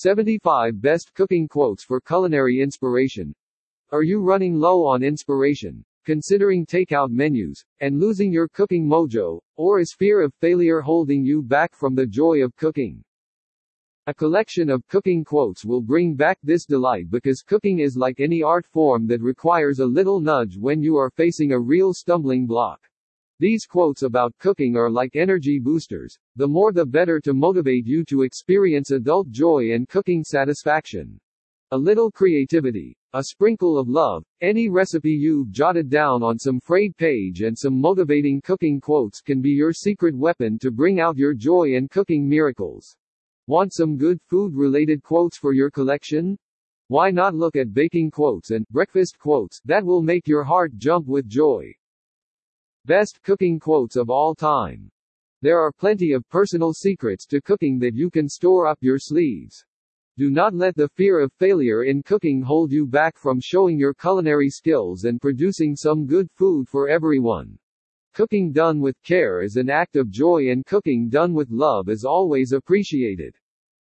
75 Best Cooking Quotes for Culinary Inspiration. Are you running low on inspiration? Considering takeout menus, and losing your cooking mojo, or is fear of failure holding you back from the joy of cooking? A collection of cooking quotes will bring back this delight because cooking is like any art form that requires a little nudge when you are facing a real stumbling block. These quotes about cooking are like energy boosters, the more the better to motivate you to experience adult joy and cooking satisfaction. A little creativity, a sprinkle of love, any recipe you've jotted down on some frayed page and some motivating cooking quotes can be your secret weapon to bring out your joy and cooking miracles. Want some good food related quotes for your collection? Why not look at baking quotes and breakfast quotes that will make your heart jump with joy? Best cooking quotes of all time. There are plenty of personal secrets to cooking that you can store up your sleeves. Do not let the fear of failure in cooking hold you back from showing your culinary skills and producing some good food for everyone. Cooking done with care is an act of joy and cooking done with love is always appreciated.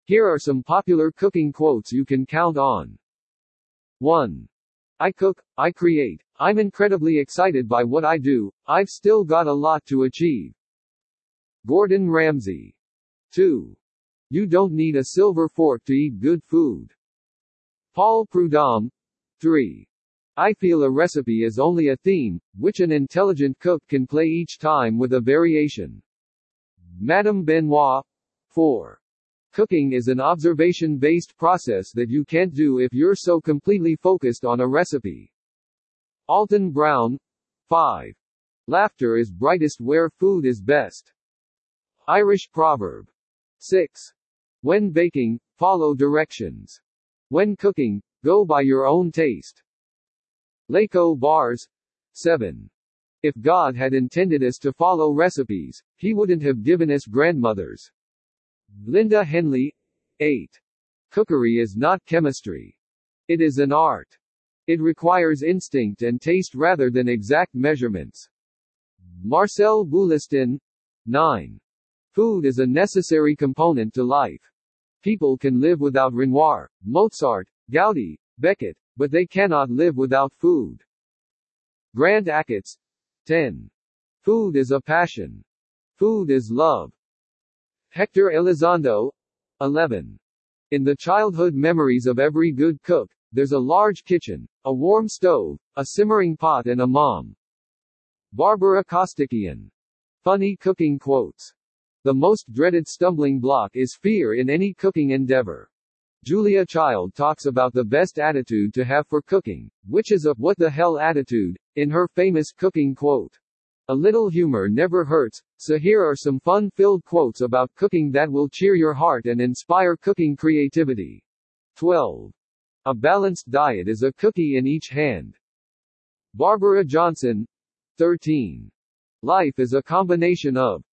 Here are some popular cooking quotes you can count on. 1. I cook, I create. I'm incredibly excited by what I do, I've still got a lot to achieve. Gordon Ramsay. 2. You don't need a silver fork to eat good food. Paul Prudhomme. 3. I feel a recipe is only a theme, which an intelligent cook can play each time with a variation. Madame Benoit. 4. Cooking is an observation-based process that you can't do if you're so completely focused on a recipe. Alton Brown. 5. Laughter is brightest where food is best. Irish proverb. 6. When baking, follow directions. When cooking, go by your own taste. Laiko Bahrs. 7. If God had intended us to follow recipes, he wouldn't have given us grandmothers. Linda Henley. 8. Cookery is not chemistry. It is an art. It requires instinct and taste rather than exact measurements. Marcel Boulestin. 9. Food is a necessary component to life. People can live without Renoir, Mozart, Gaudi, Beckett, but they cannot live without food. Grant Achatz. 10. Food is a passion. Food is love. Hector Elizondo. 11. In the childhood memories of every good cook, there's a large kitchen, a warm stove, a simmering pot and a mom. Barbara Costikyan. Funny cooking quotes. The most dreaded stumbling block is fear in any cooking endeavor. Julia Child talks about the best attitude to have for cooking, which is a what the hell attitude, in her famous cooking quote. A little humor never hurts, so here are some fun-filled quotes about cooking that will cheer your heart and inspire cooking creativity. 12. A balanced diet is a cookie in each hand. Barbara Johnson. 13. Life is a combination of